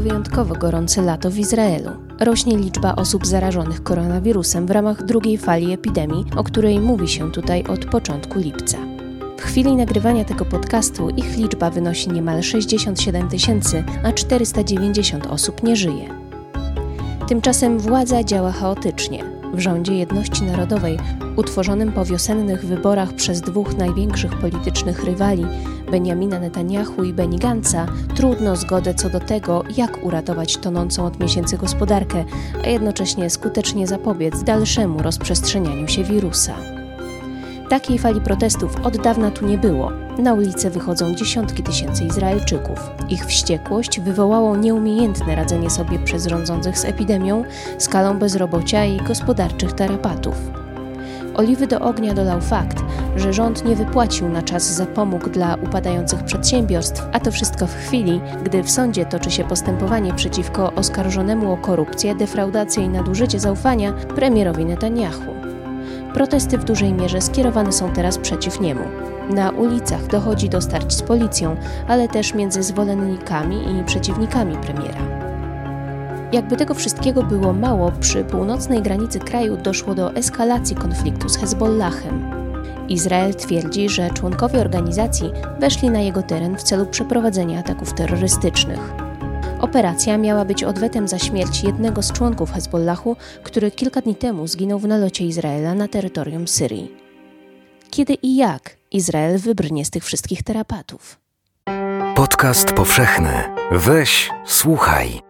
wyjątkowo gorące lato w Izraelu. Rośnie liczba osób zarażonych koronawirusem w ramach drugiej fali epidemii, o której mówi się tutaj od początku lipca. W chwili nagrywania tego podcastu ich liczba wynosi niemal 67 tysięcy, a 490 osób nie żyje. Tymczasem władza działa chaotycznie. W rządzie jedności narodowej, utworzonym po wiosennych wyborach przez dwóch największych politycznych rywali, Benjamina Netanyahu i Benny Gantza, trudno zgodę co do tego, jak uratować tonącą od miesięcy gospodarkę, a jednocześnie skutecznie zapobiec dalszemu rozprzestrzenianiu się wirusa. Takiej fali protestów od dawna tu nie było. Na ulice wychodzą dziesiątki tysięcy Izraelczyków. Ich wściekłość wywołało nieumiejętne radzenie sobie przez rządzących z epidemią, skalą bezrobocia i gospodarczych tarapatów. Oliwy do ognia dolał fakt, że rząd nie wypłacił na czas zapomóg dla upadających przedsiębiorstw, a to wszystko w chwili, gdy w sądzie toczy się postępowanie przeciwko oskarżonemu o korupcję, defraudację i nadużycie zaufania premierowi Netanyahu. Protesty w dużej mierze skierowane są teraz przeciw niemu. Na ulicach dochodzi do starć z policją, ale też między zwolennikami i przeciwnikami premiera. Jakby tego wszystkiego było mało, przy północnej granicy kraju doszło do eskalacji konfliktu z Hezbollahem. Izrael twierdzi, że członkowie organizacji weszli na jego teren w celu przeprowadzenia ataków terrorystycznych. Operacja miała być odwetem za śmierć jednego z członków Hezbollahu, który kilka dni temu zginął w nalocie Izraela na terytorium Syrii. Kiedy i jak Izrael wybrnie z tych wszystkich terapatów? Podcast powszechny. Weź, słuchaj.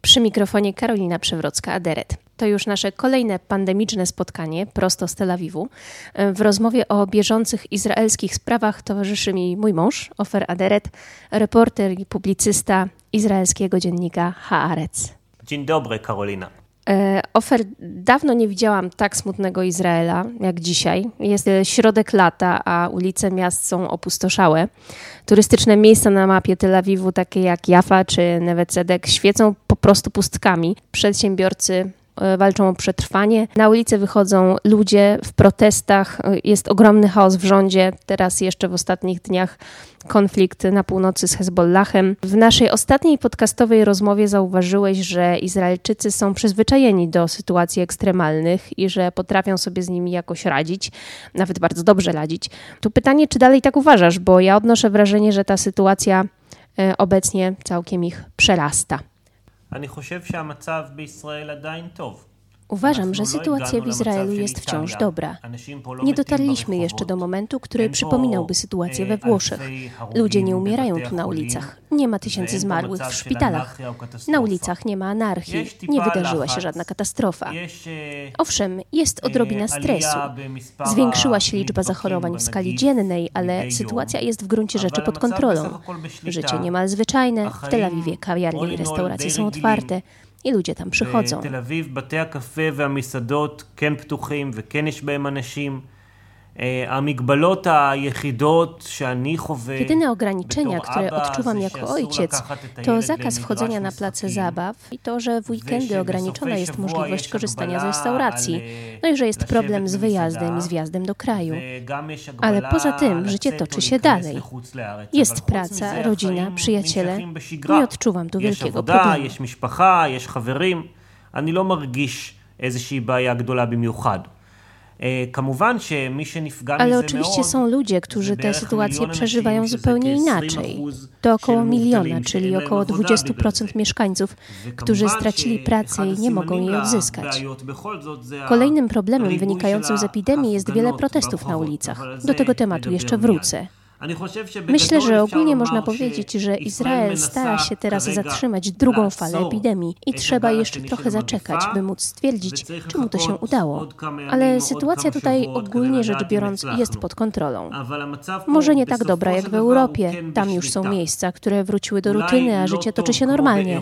Przy mikrofonie Karolina Przewrocka-Aderet. To już nasze kolejne pandemiczne spotkanie prosto z Tel Awiwu. W rozmowie o bieżących izraelskich sprawach towarzyszy mi mój mąż, Ofer Aderet, reporter i publicysta izraelskiego dziennika Haaretz. Dzień dobry, Karolina. E, Ofer, dawno nie widziałam tak smutnego Izraela jak dzisiaj. Jest środek lata, a ulice miast są opustoszałe. Turystyczne miejsca na mapie Tel Awiwu, takie jak Jaffa czy Newecedek, świecą po prostu pustkami. Przedsiębiorcy E, walczą o przetrwanie. Na ulicę wychodzą ludzie w protestach, e, jest ogromny chaos w rządzie. Teraz jeszcze w ostatnich dniach konflikt na północy z Hezbollahem. W naszej ostatniej podcastowej rozmowie zauważyłeś, że Izraelczycy są przyzwyczajeni do sytuacji ekstremalnych i że potrafią sobie z nimi jakoś radzić, nawet bardzo dobrze radzić. Tu pytanie, czy dalej tak uważasz, bo ja odnoszę wrażenie, że ta sytuacja e, obecnie całkiem ich przerasta. אני חושב שהמצב בישראל עדיין טוב. Uważam, że sytuacja w Izraelu jest wciąż dobra. Nie dotarliśmy jeszcze do momentu, który przypominałby sytuację we Włoszech. Ludzie nie umierają tu na ulicach. Nie ma tysięcy zmarłych w szpitalach. Na ulicach nie ma anarchii. Nie wydarzyła się żadna katastrofa. Owszem, jest odrobina stresu. Zwiększyła się liczba zachorowań w skali dziennej, ale sytuacja jest w gruncie rzeczy pod kontrolą. Życie niemal zwyczajne. W Tel Awiwie kawiarnie i restauracje są otwarte i ludzie tam przychodzą. Tel Aviv, Jedyne ograniczenia, które odczuwam jako ojciec, to zakaz wchodzenia na place zabaw i to, że w weekendy ograniczona jest możliwość korzystania z restauracji, no i że jest problem z wyjazdem i z wjazdem do kraju. Ale poza tym życie toczy się dalej. Jest praca, rodzina, przyjaciele. Nie odczuwam tu wielkiego problemu. Jest rodzina, jest przyjaciele. Nie odczuwam tu wielkiego problemu. Ale oczywiście są ludzie, którzy tę sytuację przeżywają zupełnie inaczej. To około miliona, czyli około 20% mieszkańców, którzy stracili pracę i nie mogą jej odzyskać. Kolejnym problemem wynikającym z epidemii jest wiele protestów na ulicach. Do tego tematu jeszcze wrócę. Myślę, że ogólnie można powiedzieć, że Izrael stara się teraz zatrzymać drugą falę epidemii i trzeba jeszcze trochę zaczekać, by móc stwierdzić, czy mu to się udało. Ale sytuacja tutaj ogólnie rzecz biorąc jest pod kontrolą. Może nie tak dobra jak w Europie. Tam już są miejsca, które wróciły do rutyny, a życie toczy się normalnie.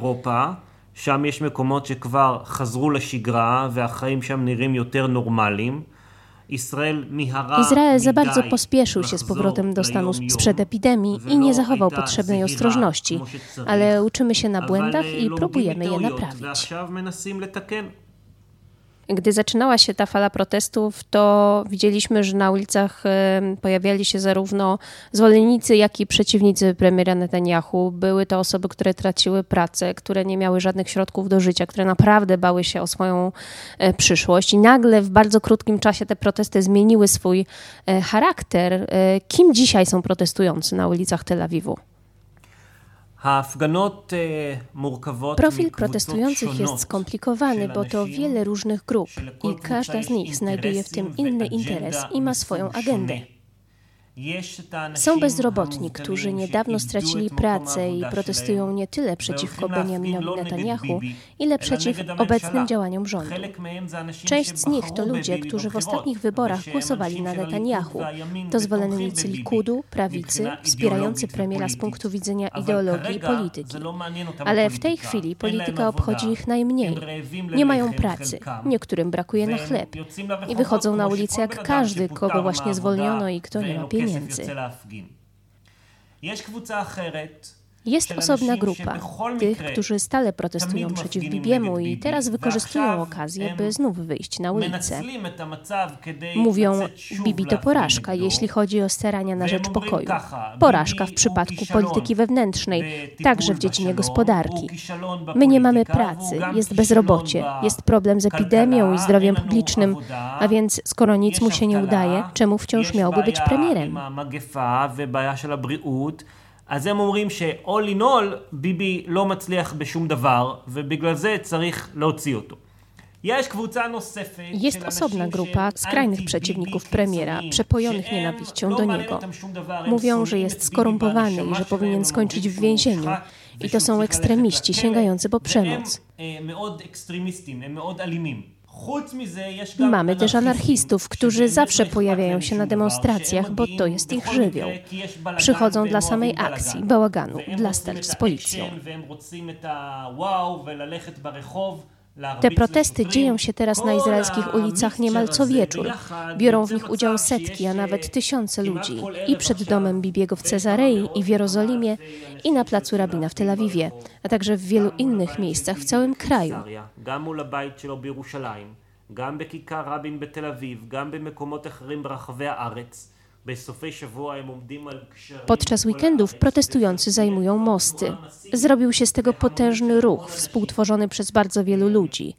שם יש מקומות שכבר חזרו לשגרה והחיים שם נראים יותר נורמליים. Izrael za bardzo pospieszył się z powrotem do stanu sprzed epidemii i nie zachował potrzebnej ostrożności, ale uczymy się na błędach i próbujemy je naprawić. Gdy zaczynała się ta fala protestów, to widzieliśmy, że na ulicach pojawiali się zarówno zwolennicy, jak i przeciwnicy premiera Netanyahu. Były to osoby, które traciły pracę, które nie miały żadnych środków do życia, które naprawdę bały się o swoją e, przyszłość. I nagle w bardzo krótkim czasie te protesty zmieniły swój e, charakter. E, kim dzisiaj są protestujący na ulicach Tel Awiwu? Profil protestujących jest skomplikowany, bo to wiele różnych grup i każda z nich znajduje w tym inny interes i ma swoją agendę. Są bezrobotni, którzy niedawno stracili pracę i protestują nie tyle przeciwko Benjaminowi Netanyahu, ile przeciw obecnym działaniom rządu. Część z nich to ludzie, którzy w ostatnich wyborach głosowali na Netanyahu. To zwolennicy Likudu, prawicy, wspierający premiera z punktu widzenia ideologii i polityki. Ale w tej chwili polityka obchodzi ich najmniej. Nie mają pracy, niektórym brakuje na chleb. I wychodzą na ulicę jak każdy, kogo właśnie zwolniono i kto nie ma pieniędzy הכסף יוצא להפגין. יש קבוצה אחרת Jest osobna grupa tych, którzy stale protestują przeciw Bibiemu i teraz wykorzystują okazję, by znów wyjść na ulicę. Mówią, Bibi to porażka, jeśli chodzi o starania na rzecz pokoju. Porażka w przypadku polityki wewnętrznej, także w dziedzinie gospodarki. My nie mamy pracy, jest bezrobocie, jest problem z epidemią i zdrowiem publicznym, a więc skoro nic mu się nie udaje, czemu wciąż miałby być premierem? אז הם אומרים ש-all in all, ביבי לא מצליח בשום דבר, ובגלל זה צריך להוציא אותו. Jest osobna grupa skrajnych przeciwników premiera, przepojonych nienawiścią do niego. Mówią, że jest skorumpowany i że powinien skończyć w więzieniu. I to są ekstremiści sięgający po przemoc. Mamy też anarchistów, którzy zawsze pojawiają się na demonstracjach, bo to jest ich żywioł. Przychodzą dla samej akcji, bałaganu, dla starć z policją. Te protesty dzieją się teraz na izraelskich ulicach niemal co wieczór. Biorą w nich udział setki, a nawet tysiące ludzi. I przed domem Bibiego w Cezarei, i w Jerozolimie, i na placu Rabina w Tel Awiwie, a także w wielu innych miejscach w całym kraju. גם בכיכר רבין בתל אביב, גם במקומות אחרים ברחבי הארץ. Podczas weekendów protestujący zajmują mosty. Zrobił się z tego potężny ruch, współtworzony przez bardzo wielu ludzi.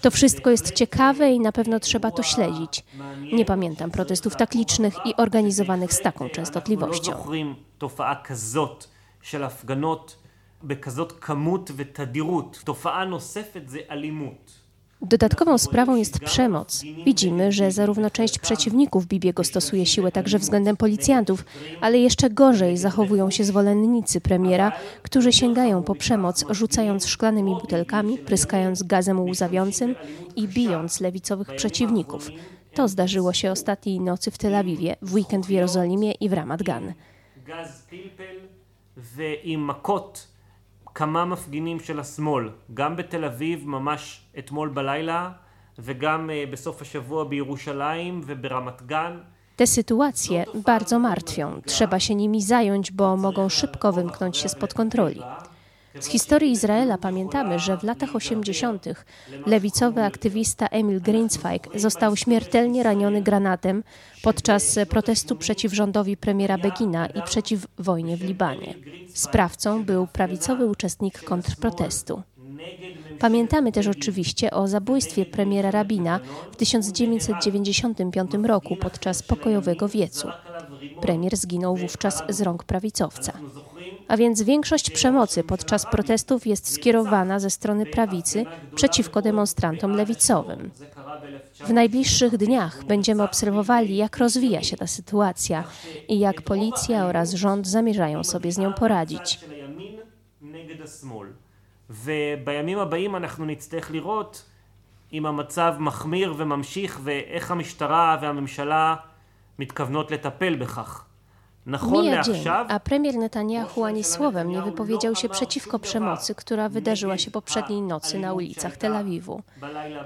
To wszystko jest ciekawe i na pewno trzeba to śledzić. Nie pamiętam protestów tak licznych i organizowanych z taką częstotliwością. בכזאת כמות ותדירות. תופעה נוספת זה אלימות. Dodatkową sprawą jest przemoc. Widzimy, że zarówno część przeciwników Bibiego stosuje siłę także względem policjantów, ale jeszcze gorzej zachowują się zwolennicy premiera, którzy sięgają po przemoc, rzucając szklanymi butelkami, pryskając gazem łzawiącym i bijąc lewicowych przeciwników. To zdarzyło się ostatniej nocy w Tel Awiwie, w weekend w Jerozolimie i w Ramat Gan. Gaz כמה מפגינים של השמאל, גם בתל אביב ממש אתמול בלילה וגם בסוף השבוע בירושלים וברמת גן. Te sytuacje bardzo martwią. Trzeba się nimi zająć, bo mogą szybko wymknąć się spod kontroli. Z historii Izraela pamiętamy, że w latach 80. lewicowy aktywista Emil Greenswijk został śmiertelnie raniony granatem podczas protestu przeciw rządowi premiera Begina i przeciw wojnie w Libanie. Sprawcą był prawicowy uczestnik kontrprotestu. Pamiętamy też oczywiście o zabójstwie premiera Rabina w 1995 roku podczas pokojowego wiecu. Premier zginął wówczas z rąk prawicowca a więc większość przemocy podczas protestów jest skierowana ze strony prawicy przeciwko demonstrantom lewicowym. W najbliższych dniach będziemy obserwowali, jak rozwija się ta sytuacja i jak policja oraz rząd zamierzają sobie z nią poradzić. ובימים הבאים אנחנו נצטרך לראות אם המצב מחמיר וממשיך ואיך המשטרה והממשלה מתכוונות לטפל בכך. Mija dzień, a premier Netanyahu ani słowem nie wypowiedział się przeciwko przemocy, która wydarzyła się poprzedniej nocy na ulicach Tel Awiwu.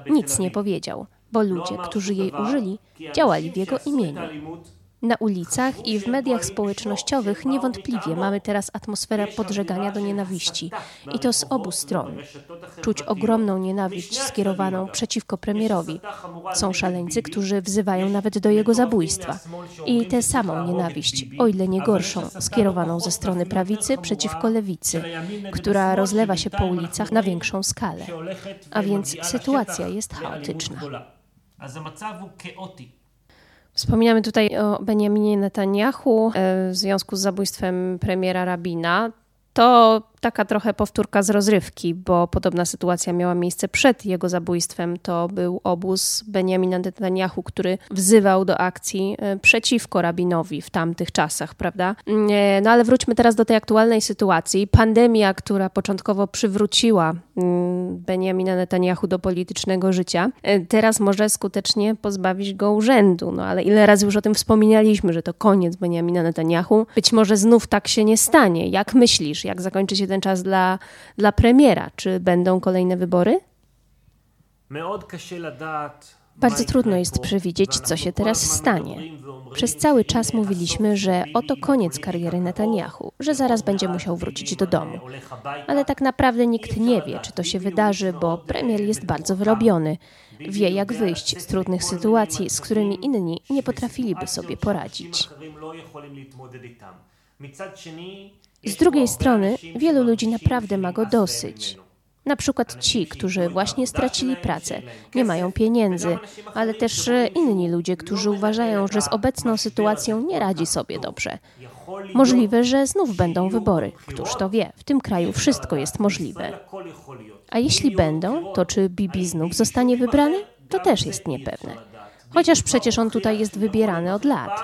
Nic nie powiedział, bo ludzie, którzy jej użyli, działali w jego imieniu. Na ulicach i w mediach społecznościowych niewątpliwie mamy teraz atmosferę podżegania do nienawiści i to z obu stron. Czuć ogromną nienawiść skierowaną przeciwko premierowi. Są szaleńcy, którzy wzywają nawet do jego zabójstwa. I tę samą nienawiść, o ile nie gorszą, skierowaną ze strony prawicy przeciwko lewicy, która rozlewa się po ulicach na większą skalę. A więc sytuacja jest chaotyczna. Wspominamy tutaj o Benjaminie Netanyahu e, w związku z zabójstwem premiera Rabina. To taka trochę powtórka z rozrywki, bo podobna sytuacja miała miejsce przed jego zabójstwem. To był obóz Benjamina Netanyahu, który wzywał do akcji e, przeciwko rabinowi w tamtych czasach, prawda? E, no ale wróćmy teraz do tej aktualnej sytuacji. Pandemia, która początkowo przywróciła mm, Benjamina Netanyahu do politycznego życia, e, teraz może skutecznie pozbawić go urzędu. No ale ile razy już o tym wspominaliśmy, że to koniec Benjamina Netanyahu. Być może znów tak się nie stanie. Jak myślisz, jak zakończy się ten czas dla, dla premiera? Czy będą kolejne wybory? Bardzo trudno jest przewidzieć, co się teraz stanie. Przez cały czas mówiliśmy, że oto koniec kariery Netanyahu, że zaraz będzie musiał wrócić do domu. Ale tak naprawdę nikt nie wie, czy to się wydarzy, bo premier jest bardzo wyrobiony. Wie, jak wyjść z trudnych sytuacji, z którymi inni nie potrafiliby sobie poradzić. Z drugiej strony, wielu ludzi naprawdę ma go dosyć. Na przykład ci, którzy właśnie stracili pracę, nie mają pieniędzy, ale też inni ludzie, którzy uważają, że z obecną sytuacją nie radzi sobie dobrze. Możliwe, że znów będą wybory. Któż to wie? W tym kraju wszystko jest możliwe. A jeśli będą, to czy Bibi znów zostanie wybrany? To też jest niepewne. Chociaż przecież on tutaj jest wybierany od lat.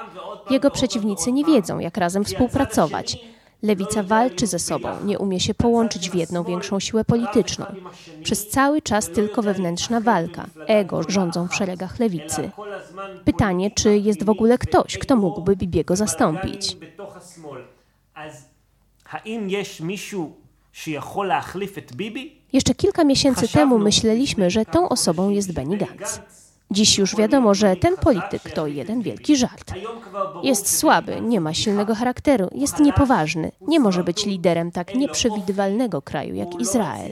Jego przeciwnicy nie wiedzą, jak razem współpracować. Lewica walczy ze sobą, nie umie się połączyć w jedną większą siłę polityczną. Przez cały czas tylko wewnętrzna walka. Ego rządzą w szeregach lewicy. Pytanie, czy jest w ogóle ktoś, kto mógłby Bibiego zastąpić. Jeszcze kilka miesięcy temu myśleliśmy, że tą osobą jest Benny Gantz. Dziś już wiadomo, że ten polityk to jeden wielki żart. Jest słaby, nie ma silnego charakteru, jest niepoważny, nie może być liderem tak nieprzewidywalnego kraju jak Izrael.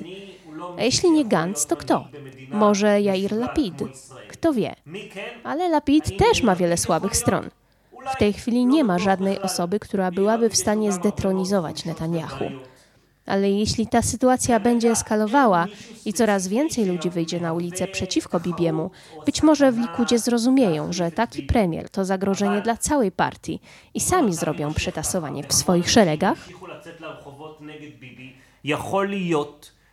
A jeśli nie Gantz, to kto? Może Jair Lapid? Kto wie? Ale Lapid też ma wiele słabych stron. W tej chwili nie ma żadnej osoby, która byłaby w stanie zdetronizować Netanyahu. Ale jeśli ta sytuacja będzie eskalowała i coraz więcej ludzi wyjdzie na ulicę przeciwko Bibiemu, być może w Likudzie zrozumieją, że taki premier to zagrożenie dla całej partii i sami zrobią przetasowanie w swoich szeregach?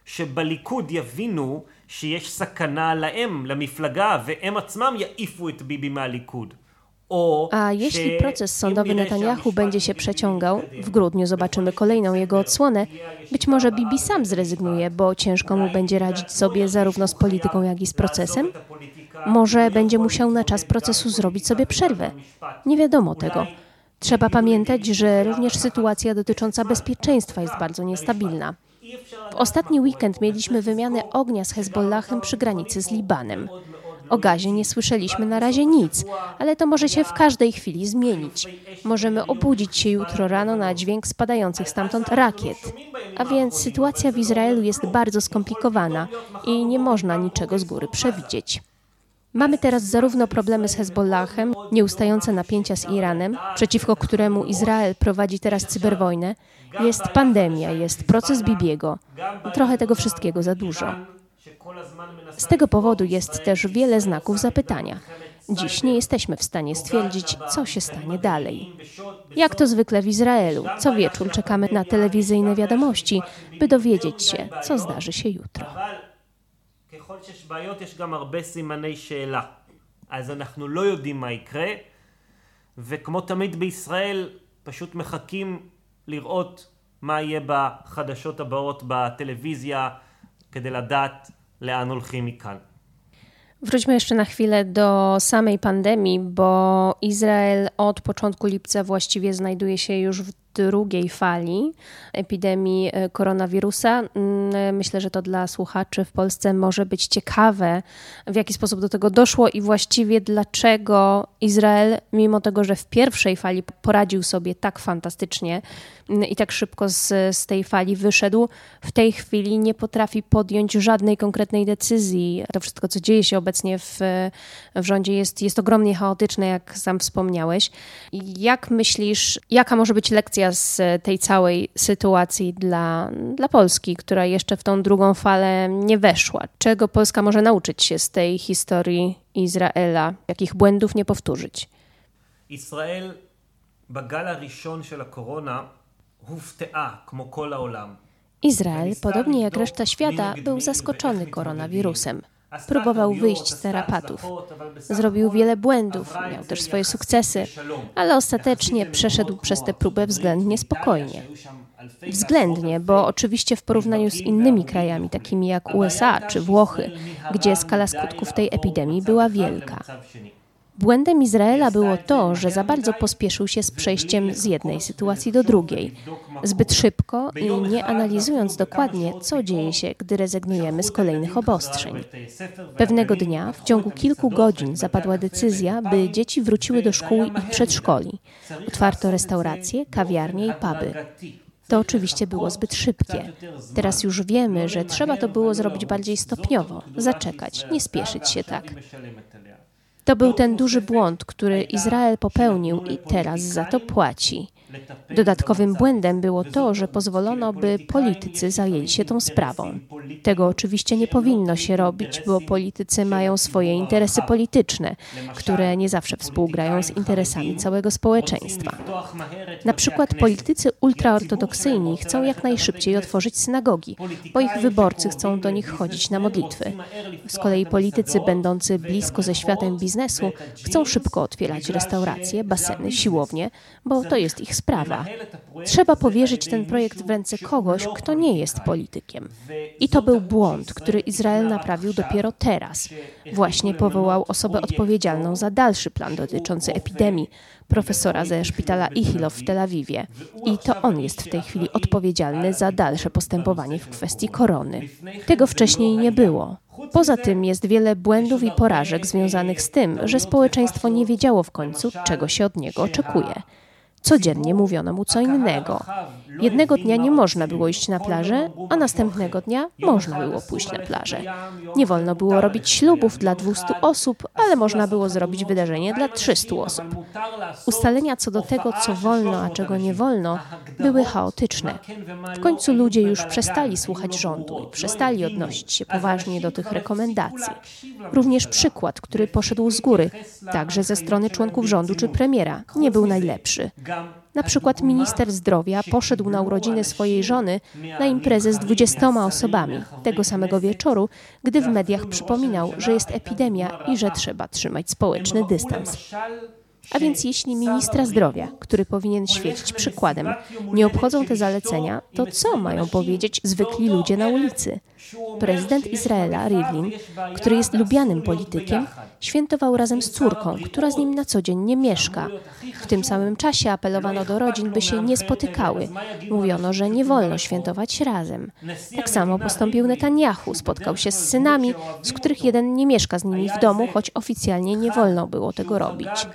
שבליכוד יבינו שיש סכנה להם, למפלגה, והם עצמם יעיפו את ביבי מהליכוד. A jeśli proces sądowy Netanyahu będzie się przeciągał, w grudniu zobaczymy kolejną jego odsłonę, być może Bibi sam zrezygnuje, bo ciężko mu będzie radzić sobie zarówno z polityką, jak i z procesem? Może będzie musiał na czas procesu zrobić sobie przerwę? Nie wiadomo tego. Trzeba pamiętać, że również sytuacja dotycząca bezpieczeństwa jest bardzo niestabilna. W ostatni weekend mieliśmy wymianę ognia z Hezbollahem przy granicy z Libanem. O gazie nie słyszeliśmy na razie nic, ale to może się w każdej chwili zmienić. Możemy obudzić się jutro rano na dźwięk spadających stamtąd rakiet. A więc sytuacja w Izraelu jest bardzo skomplikowana i nie można niczego z góry przewidzieć. Mamy teraz zarówno problemy z Hezbollahem, nieustające napięcia z Iranem, przeciwko któremu Izrael prowadzi teraz cyberwojnę, jest pandemia, jest proces Bibiego. Trochę tego wszystkiego za dużo. Z tego powodu jest też wiele znaków zapytania. Dziś nie jesteśmy w stanie stwierdzić, co się stanie dalej. Jak to zwykle w Izraelu, co wieczór czekamy na telewizyjne wiadomości, by dowiedzieć się, co zdarzy się jutro. אז אנחנו לא יודעים מה יקרה, וכמו תמיד בישראל, פשוט מחכים לראות מה יהיה בחדשות הבאות בטלוויזיה, כדי לדעת לאן הולכים מכאן. Wróćmy jeszcze na chwilę do samej pandemii, bo Izrael od początku lipca właściwie znajduje się już w drugiej fali epidemii e, koronawirusa. Mm, myślę, że to dla słuchaczy w Polsce może być ciekawe, w jaki sposób do tego doszło i właściwie dlaczego Izrael, mimo tego, że w pierwszej fali poradził sobie tak fantastycznie mm, i tak szybko z, z tej fali wyszedł, w tej chwili nie potrafi podjąć żadnej konkretnej decyzji. To wszystko, co dzieje się obecnie w, w rządzie, jest, jest ogromnie chaotyczne, jak sam wspomniałeś. Jak myślisz, jaka może być lekcja z tej całej sytuacji dla, dla Polski, która jeszcze w tą drugą falę nie weszła? Czego Polska może nauczyć się z tej historii Izraela? Jakich błędów nie powtórzyć? Izrael בגל הראשון של הקורונה הופתעה, כמו כל העולם. Izrael, podobnie jak reszta świata, był zaskoczony koronawirusem. Próbował wyjść z terapatów. Zrobił wiele błędów, miał też swoje sukcesy, ale ostatecznie przeszedł przez tę próbę względnie spokojnie. Względnie, bo oczywiście w porównaniu z innymi krajami, takimi jak USA czy Włochy, gdzie skala skutków tej epidemii była wielka. Błędem Izraela było to, że za bardzo pospieszył się z przejściem z jednej sytuacji do drugiej, zbyt szybko i nie analizując dokładnie, co dzieje się, gdy rezygnujemy z kolejnych obostrzeń. Pewnego dnia, w ciągu kilku godzin, zapadła decyzja, by dzieci wróciły do szkół i przedszkoli. Otwarto restauracje, kawiarnie i puby. To oczywiście było zbyt szybkie. Teraz już wiemy, że trzeba to było zrobić bardziej stopniowo, zaczekać, nie spieszyć się tak. To był ten duży błąd, który Izrael popełnił i teraz za to płaci. Dodatkowym błędem było to, że pozwolono, by politycy zajęli się tą sprawą. Tego oczywiście nie powinno się robić, bo politycy mają swoje interesy polityczne, które nie zawsze współgrają z interesami całego społeczeństwa. Na przykład politycy ultraortodoksyjni chcą jak najszybciej otworzyć synagogi, bo ich wyborcy chcą do nich chodzić na modlitwy. Z kolei politycy będący blisko ze światem biznesu chcą szybko otwierać restauracje, baseny, siłownie, bo to jest ich sprawa. Trzeba powierzyć ten projekt w ręce kogoś, kto nie jest politykiem. I to był błąd, który Izrael naprawił dopiero teraz. Właśnie powołał osobę odpowiedzialną za dalszy plan dotyczący epidemii, profesora ze szpitala Ichilov w Tel Awiwie. I to on jest w tej chwili odpowiedzialny za dalsze postępowanie w kwestii korony. Tego wcześniej nie było. Poza tym jest wiele błędów i porażek związanych z tym, że społeczeństwo nie wiedziało w końcu, czego się od niego oczekuje. Codziennie mówiono mu co innego. Jednego dnia nie można było iść na plażę, a następnego dnia można było pójść na plażę. Nie wolno było robić ślubów dla 200 osób, ale można było zrobić wydarzenie dla 300 osób. Ustalenia co do tego, co wolno, a czego nie wolno, były chaotyczne. W końcu ludzie już przestali słuchać rządu i przestali odnosić się poważnie do tych rekomendacji. Również przykład, który poszedł z góry, także ze strony członków rządu czy premiera, nie był najlepszy. Na przykład minister zdrowia poszedł na urodziny swojej żony na imprezę z dwudziestoma osobami tego samego wieczoru, gdy w mediach przypominał, że jest epidemia i że trzeba trzymać społeczny dystans. A więc jeśli ministra zdrowia, który powinien świecić przykładem, nie obchodzą te zalecenia, to co mają powiedzieć zwykli ludzie na ulicy? Prezydent Izraela, Rivlin, który jest lubianym politykiem, świętował razem z córką, która z nim na co dzień nie mieszka. W tym samym czasie apelowano do rodzin, by się nie spotykały. Mówiono, że nie wolno świętować razem. Tak samo postąpił Netanyahu. Spotkał się z synami, z których jeden nie mieszka z nimi w domu, choć oficjalnie nie wolno było tego robić.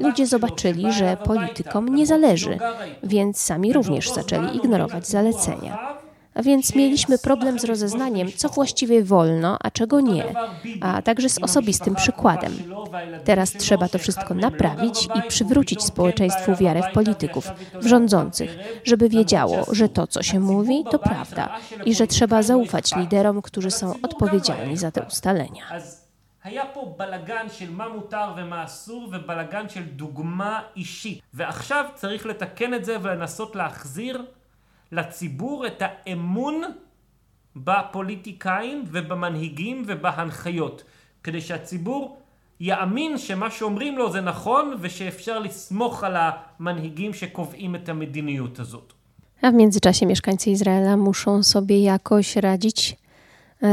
Ludzie zobaczyli, że politykom nie zależy, więc sami również zaczęli ignorować zalecenia. A więc mieliśmy problem z rozeznaniem, co właściwie wolno, a czego nie, a także z osobistym przykładem. Teraz trzeba to wszystko naprawić i przywrócić społeczeństwu wiarę w polityków, w rządzących, żeby wiedziało, że to, co się mówi, to prawda i że trzeba zaufać liderom, którzy są odpowiedzialni za te ustalenia. היה פה בלגן של מה מותר ומה אסור ובלגן של דוגמה אישית. ועכשיו צריך לתקן את זה ולנסות להחזיר לציבור את האמון בפוליטיקאים ובמנהיגים ובהנחיות, כדי שהציבור יאמין שמה שאומרים לו זה נכון ושאפשר לסמוך על המנהיגים שקובעים את המדיניות הזאת. A w międzyczasie mieszkańcy Izraela muszą sobie jakoś radzić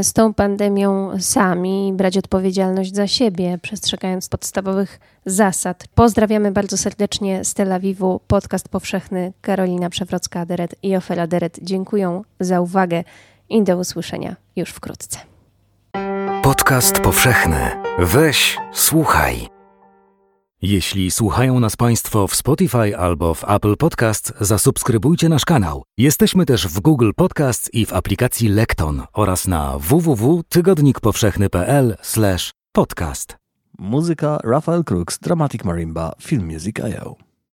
z tą pandemią sami, brać odpowiedzialność za siebie, przestrzegając podstawowych zasad. Pozdrawiamy bardzo serdecznie z Tel Awiwu, podcast powszechny Karolina Przewrocka-Deret i Ofela Deret. Dziękuję za uwagę i do usłyszenia już wkrótce. Podcast powszechny. Weź, słuchaj. Jeśli słuchają nas Państwo w Spotify albo w Apple Podcast, zasubskrybujcie nasz kanał. Jesteśmy też w Google Podcast i w aplikacji Lekton oraz na www.tygodnikpowszechny.pl/podcast. Muzyka Rafael Krux, Dramatic Marimba, Film Music.io.